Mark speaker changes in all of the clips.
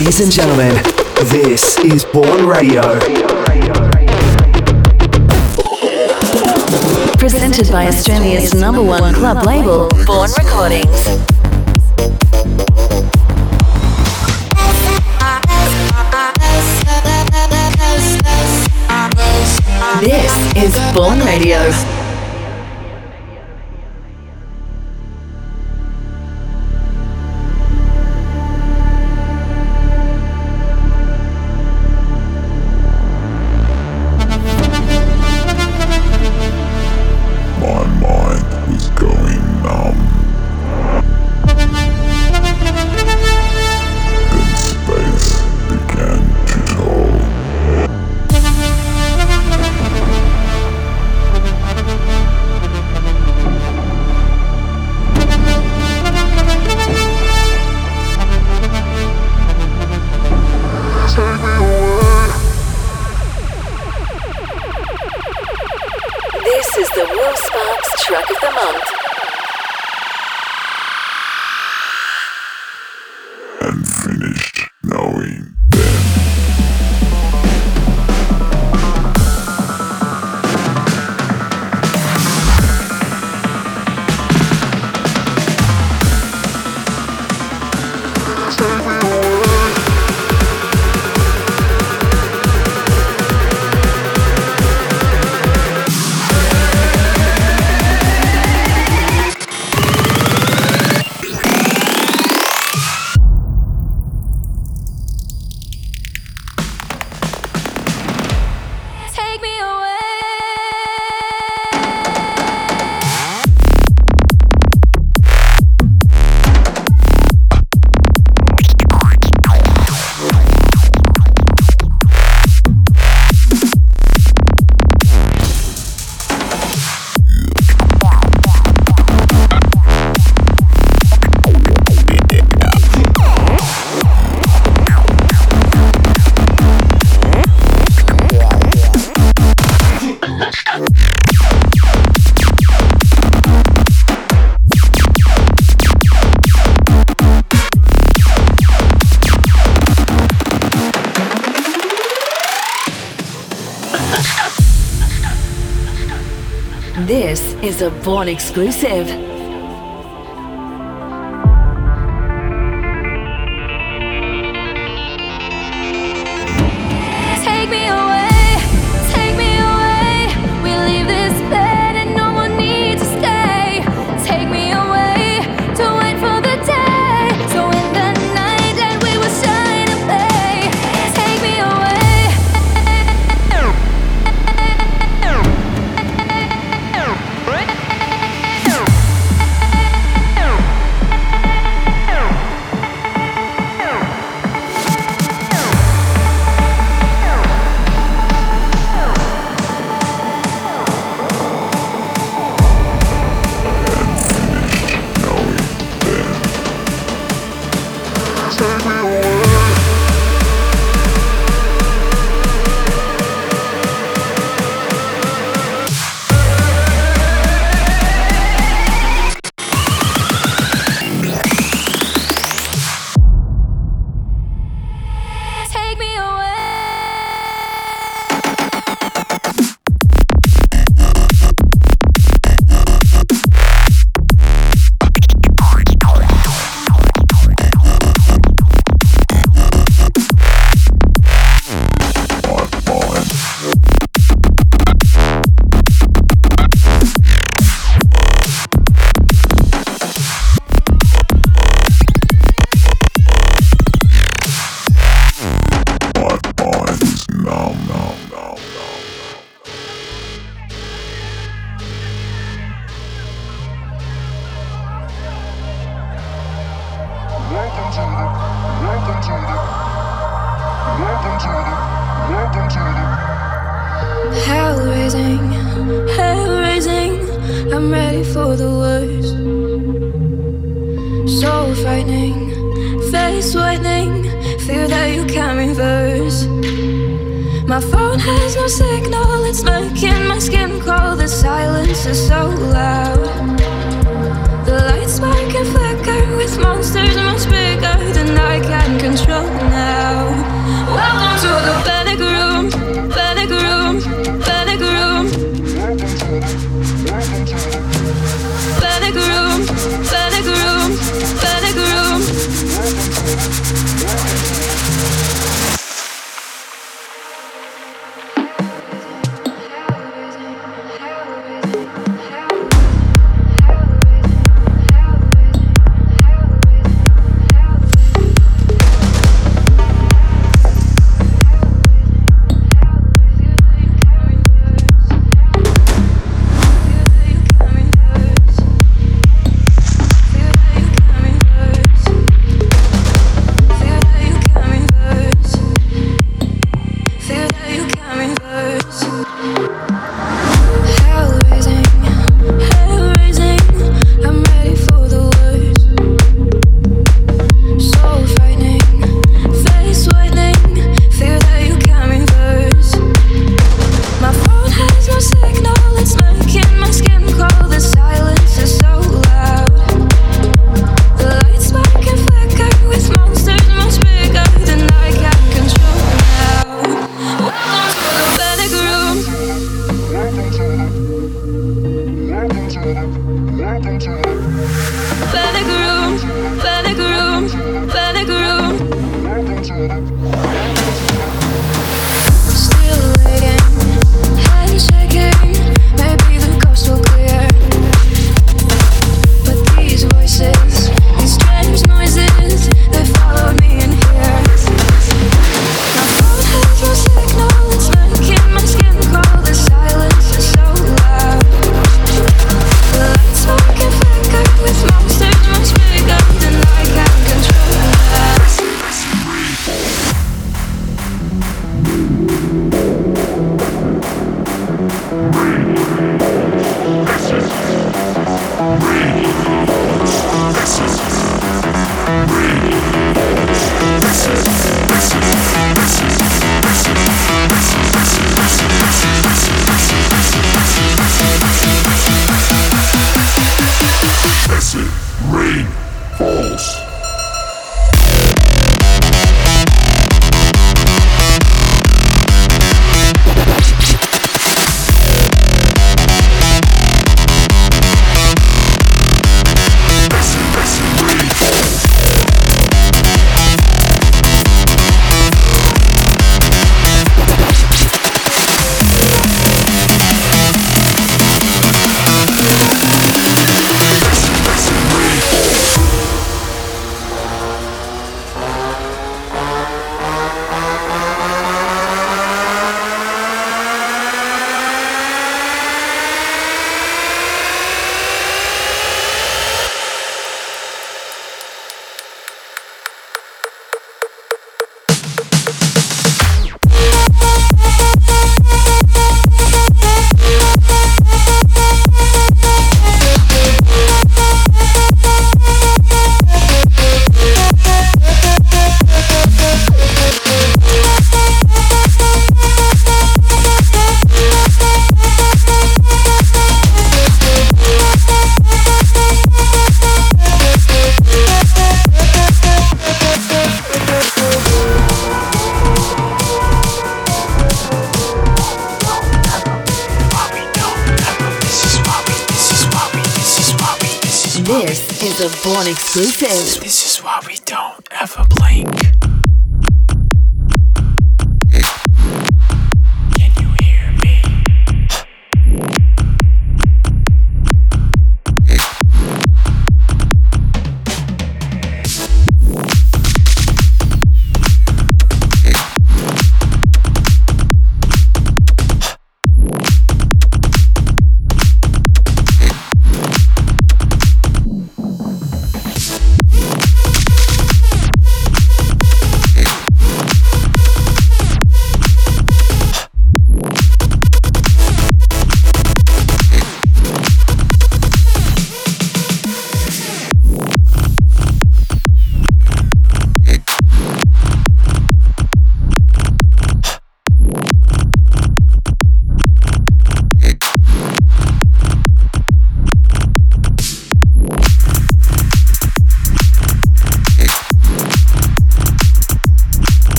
Speaker 1: Ladies and gentlemen, this is Bourne Radio.
Speaker 2: Presented by Australia's number one club label, Bourne Recordings. This is Bourne Radio. Is a Bourne exclusive.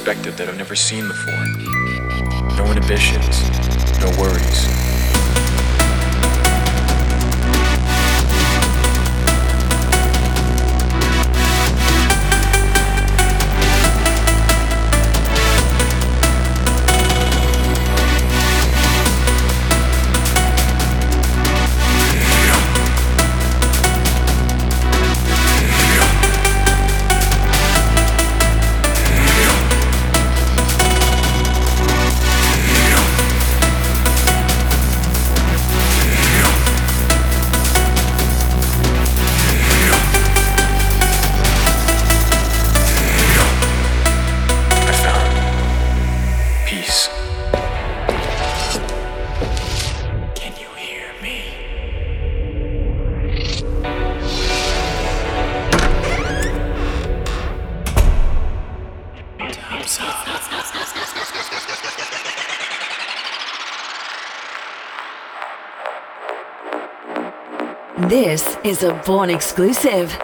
Speaker 3: Perspective that I've never seen before. No inhibitions, no worries.
Speaker 4: Is a Bourne exclusive.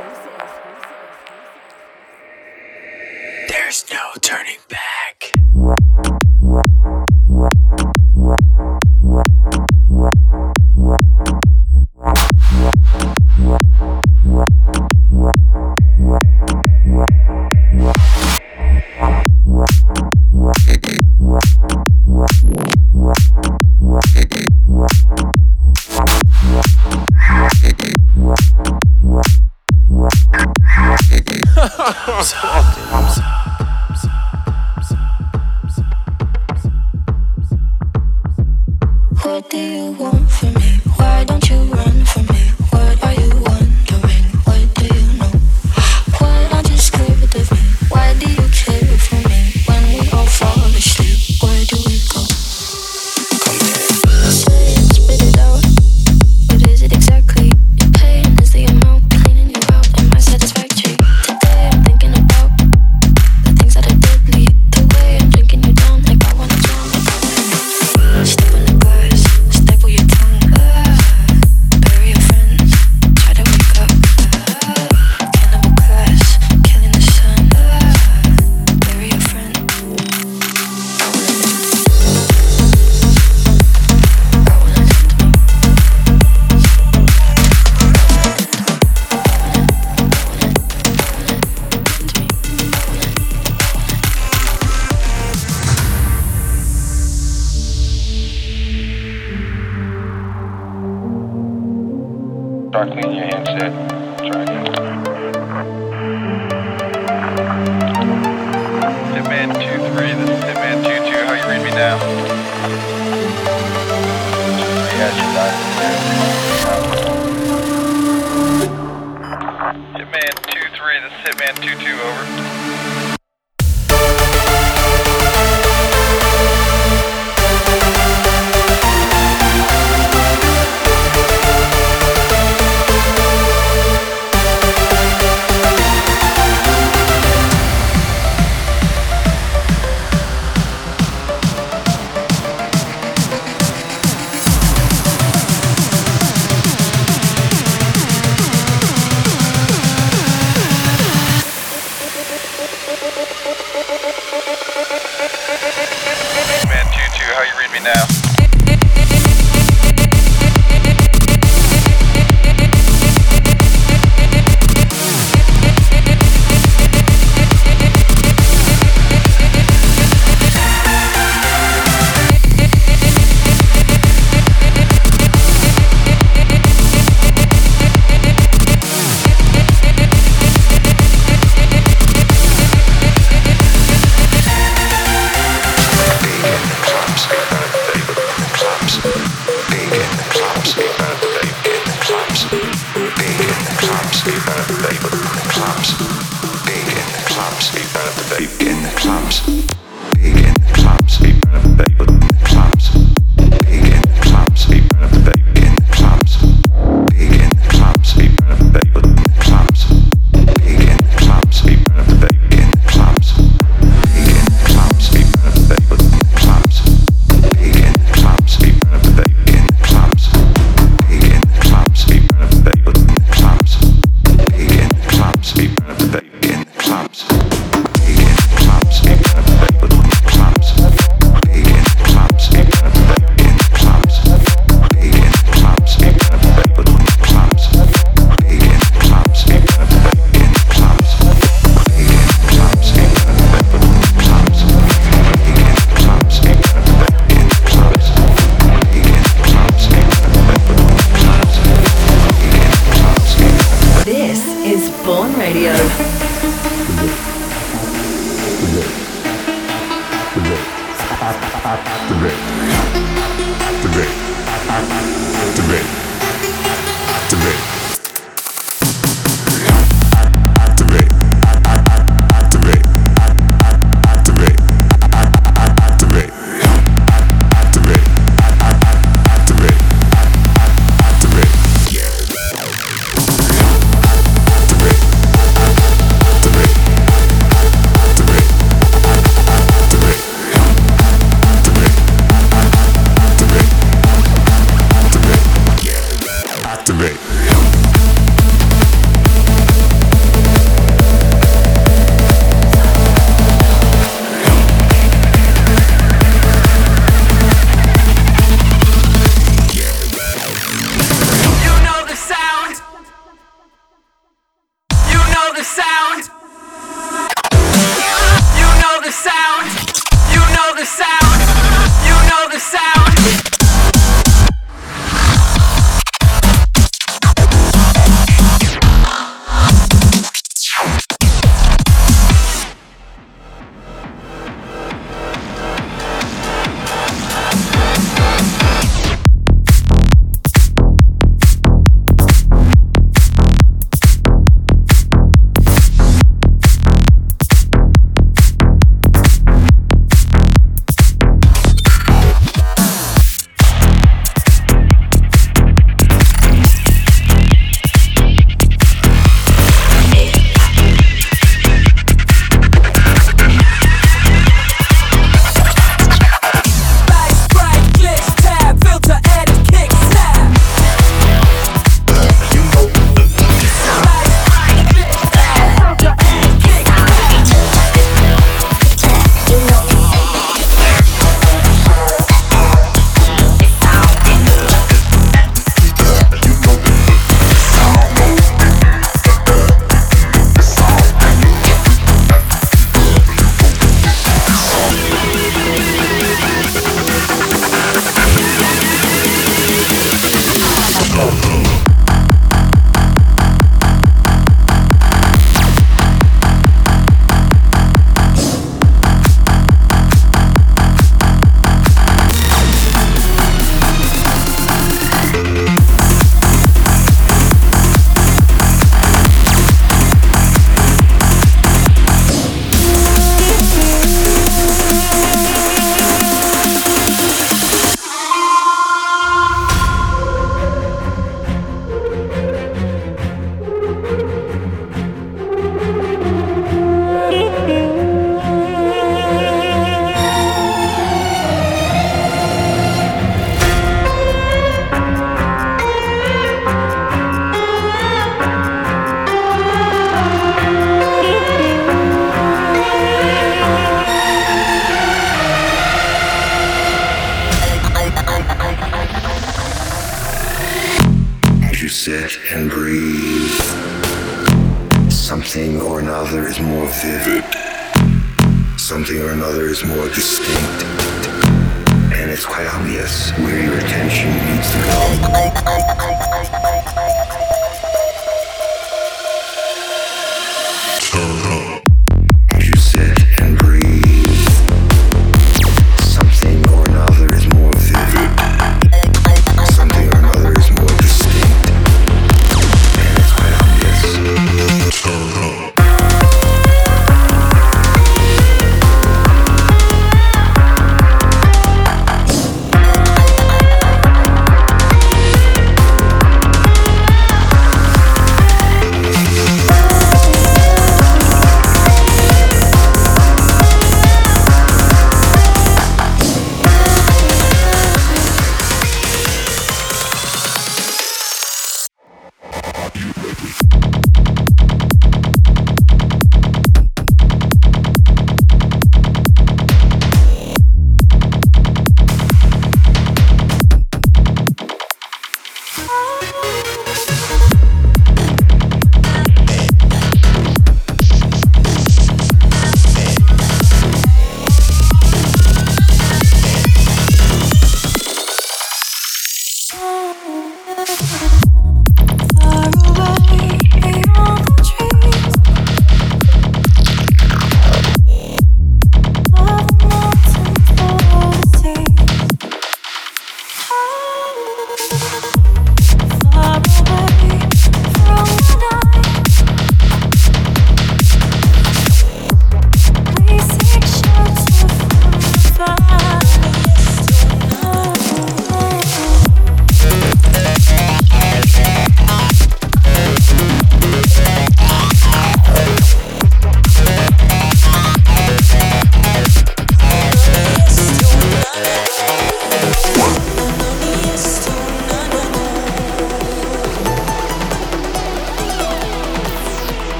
Speaker 5: Attention needs to go.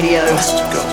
Speaker 6: Radio.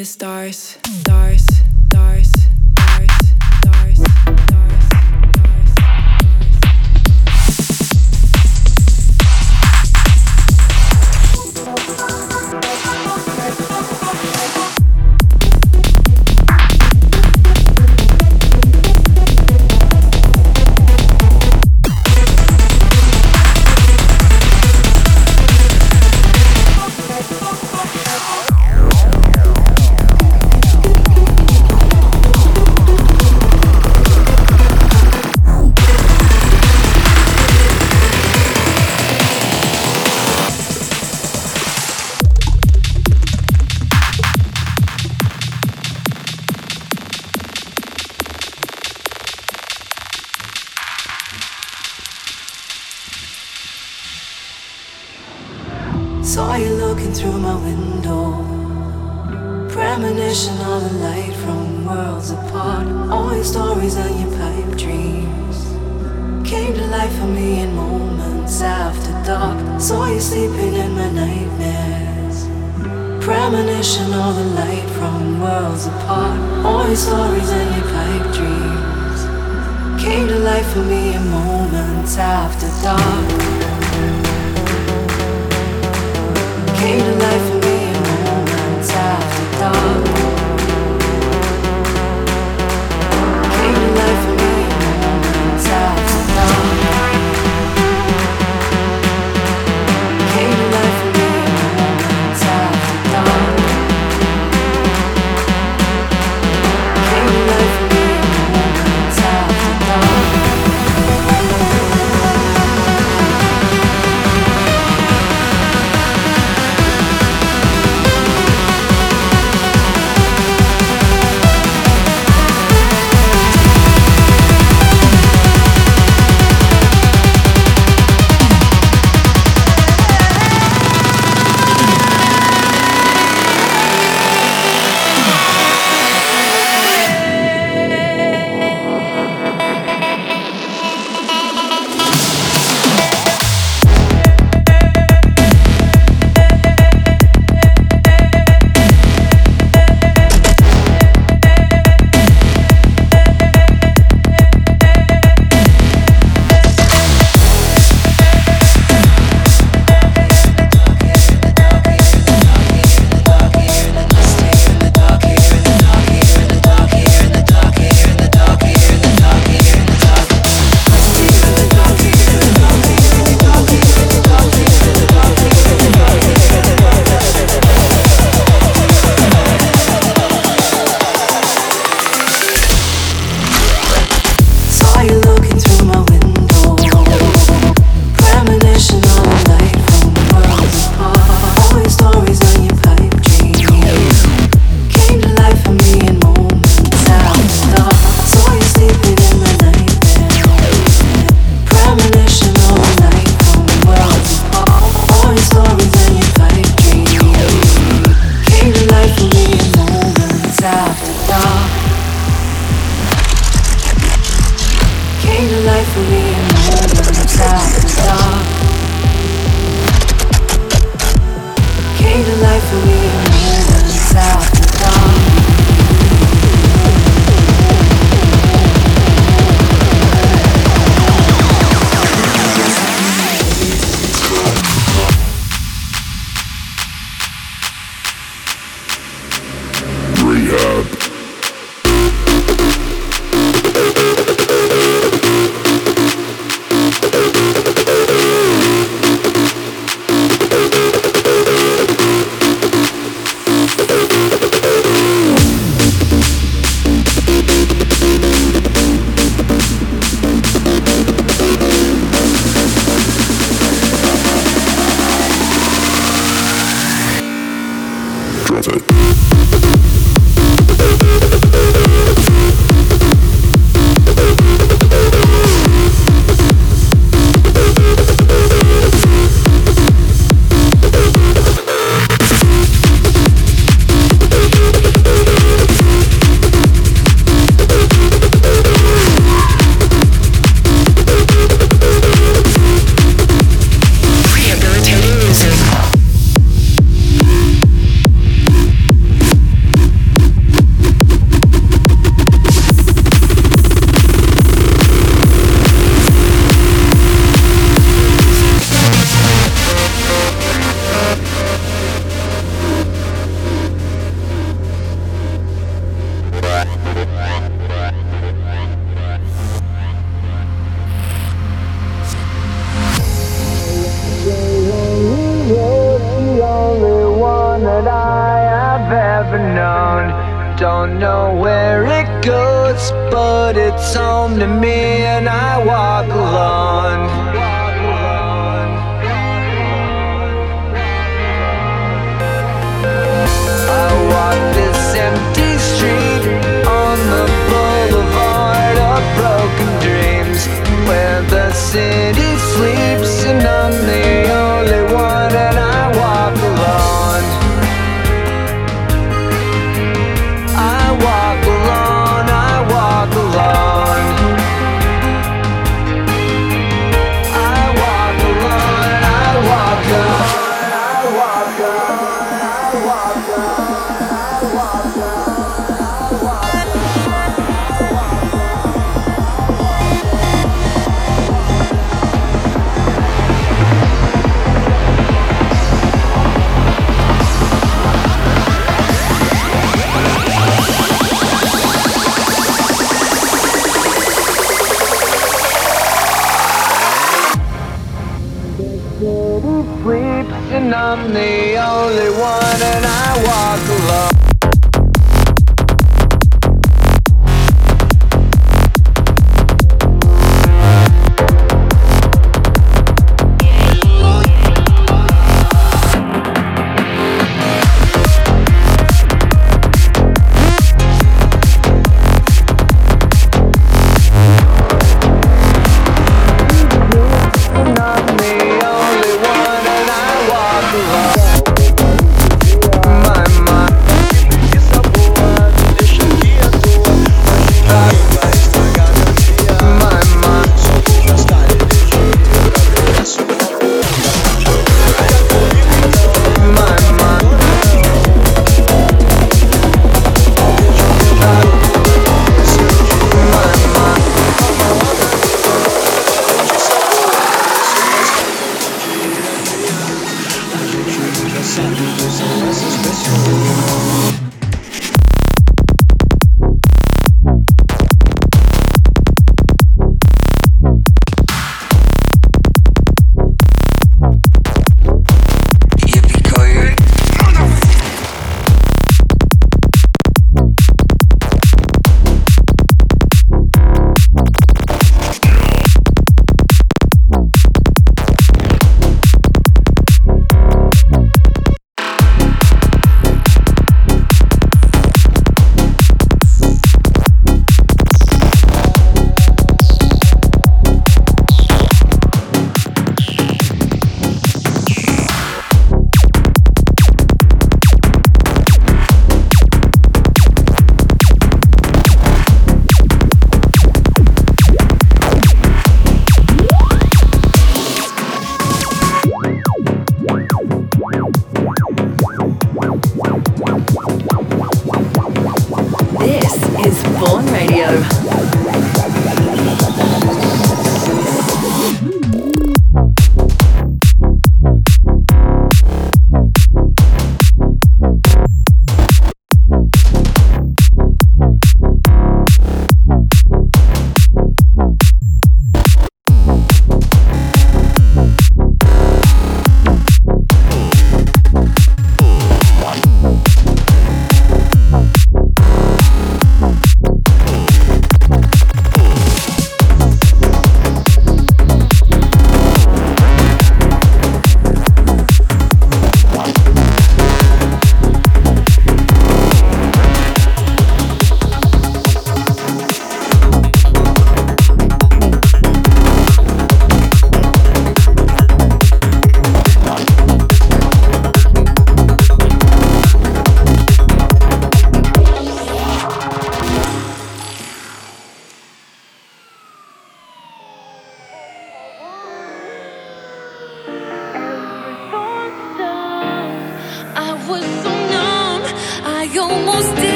Speaker 7: Came to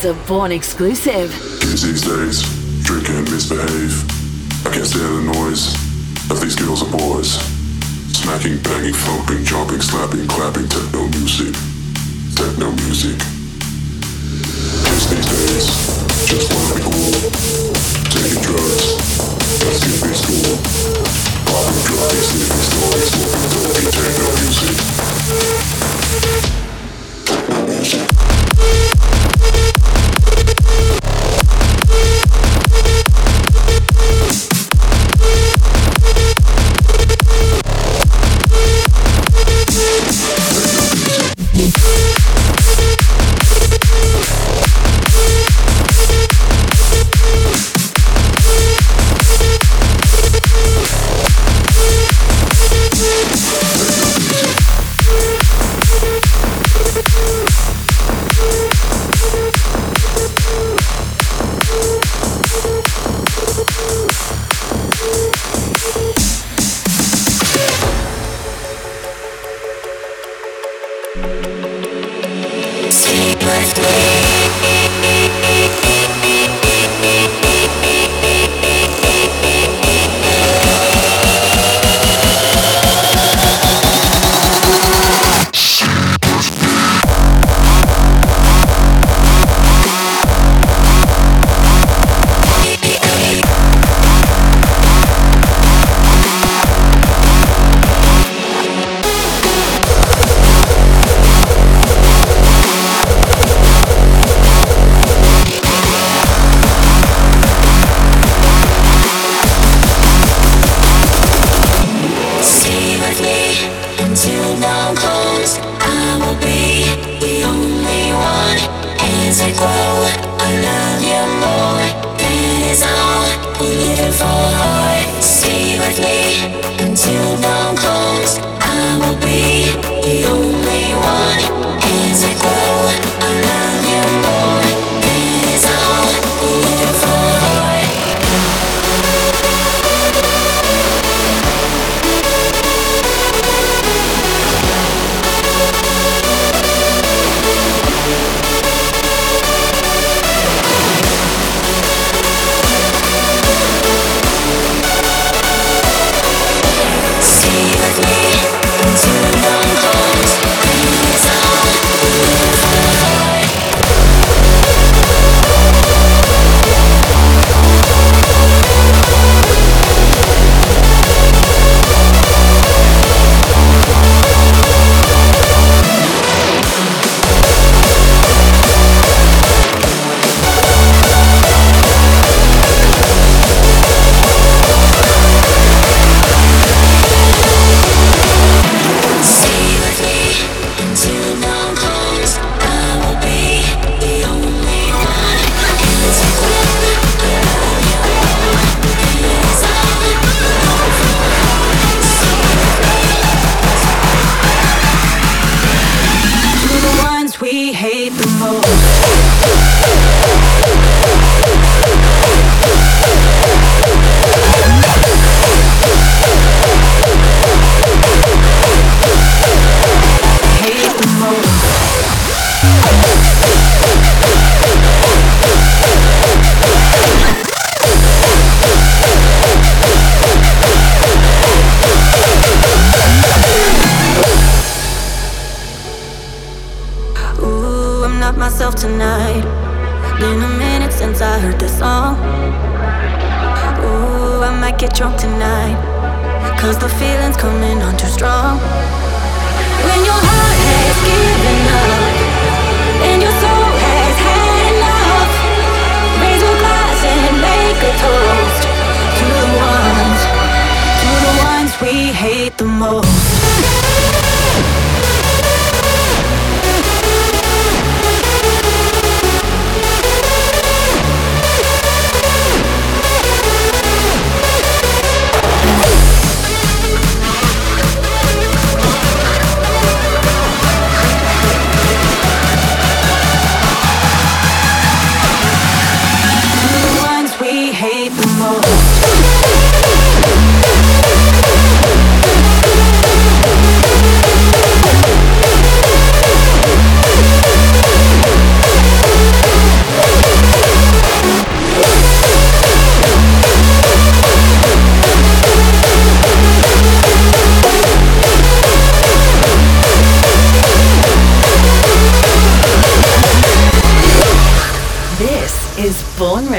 Speaker 2: is a Bourne exclusive.
Speaker 8: Kids these days drink and misbehave. I can't stand the noise of these girls and boys. Smacking, banging, thumping, jumping, slapping, clapping, techno music. Techno music. Kids these days just wanna be cool. Taking drugs. Let's get this cool. Popping drugs, living stories, smoking dope, techno music.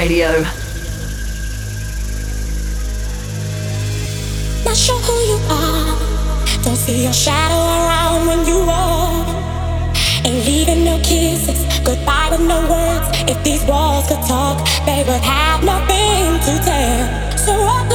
Speaker 2: Radio.
Speaker 9: Not sure who you are. Don't see your shadow around when you walk. Ain't leaving no kisses, goodbye with no words. If these walls could talk, they would have nothing to tell. So what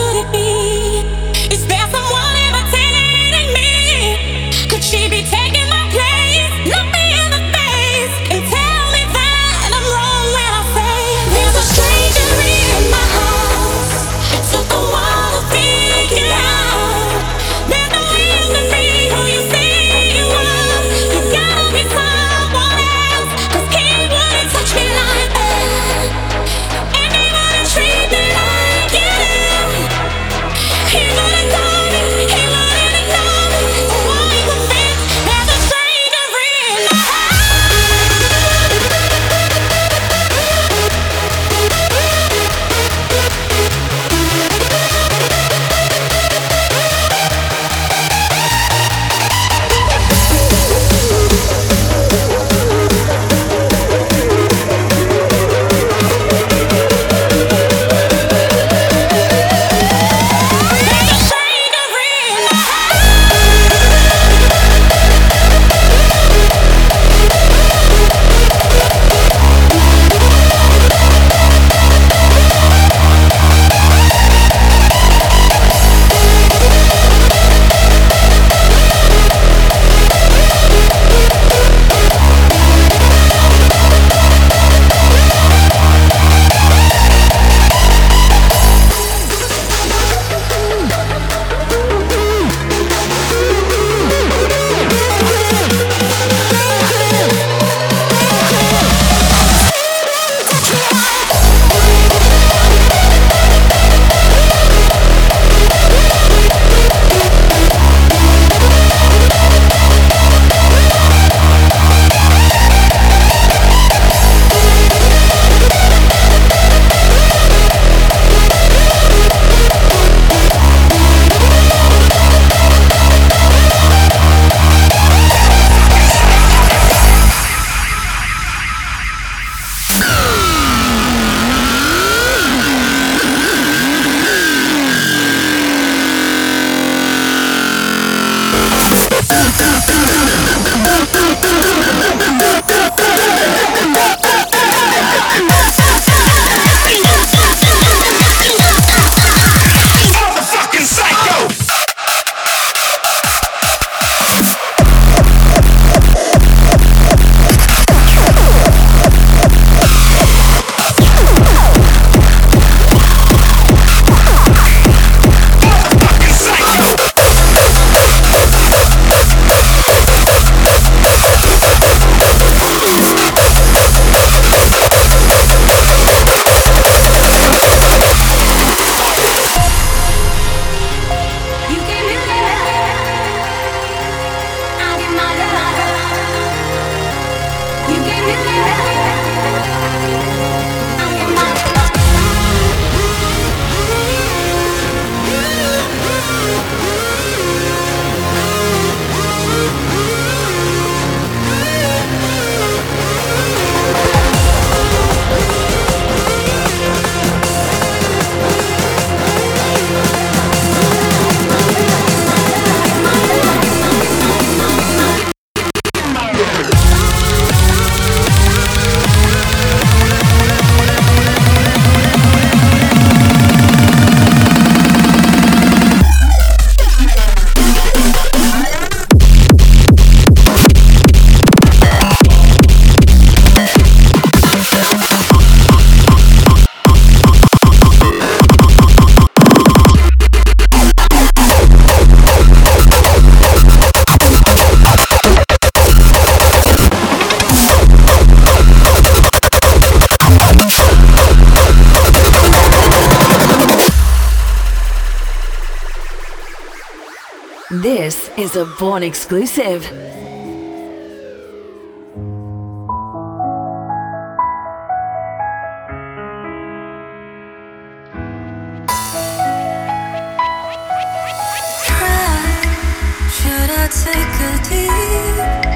Speaker 2: This is a Bourne exclusive.
Speaker 10: Should I take a deep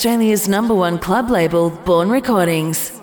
Speaker 10: Australia's number one club label, Bourne Recordings.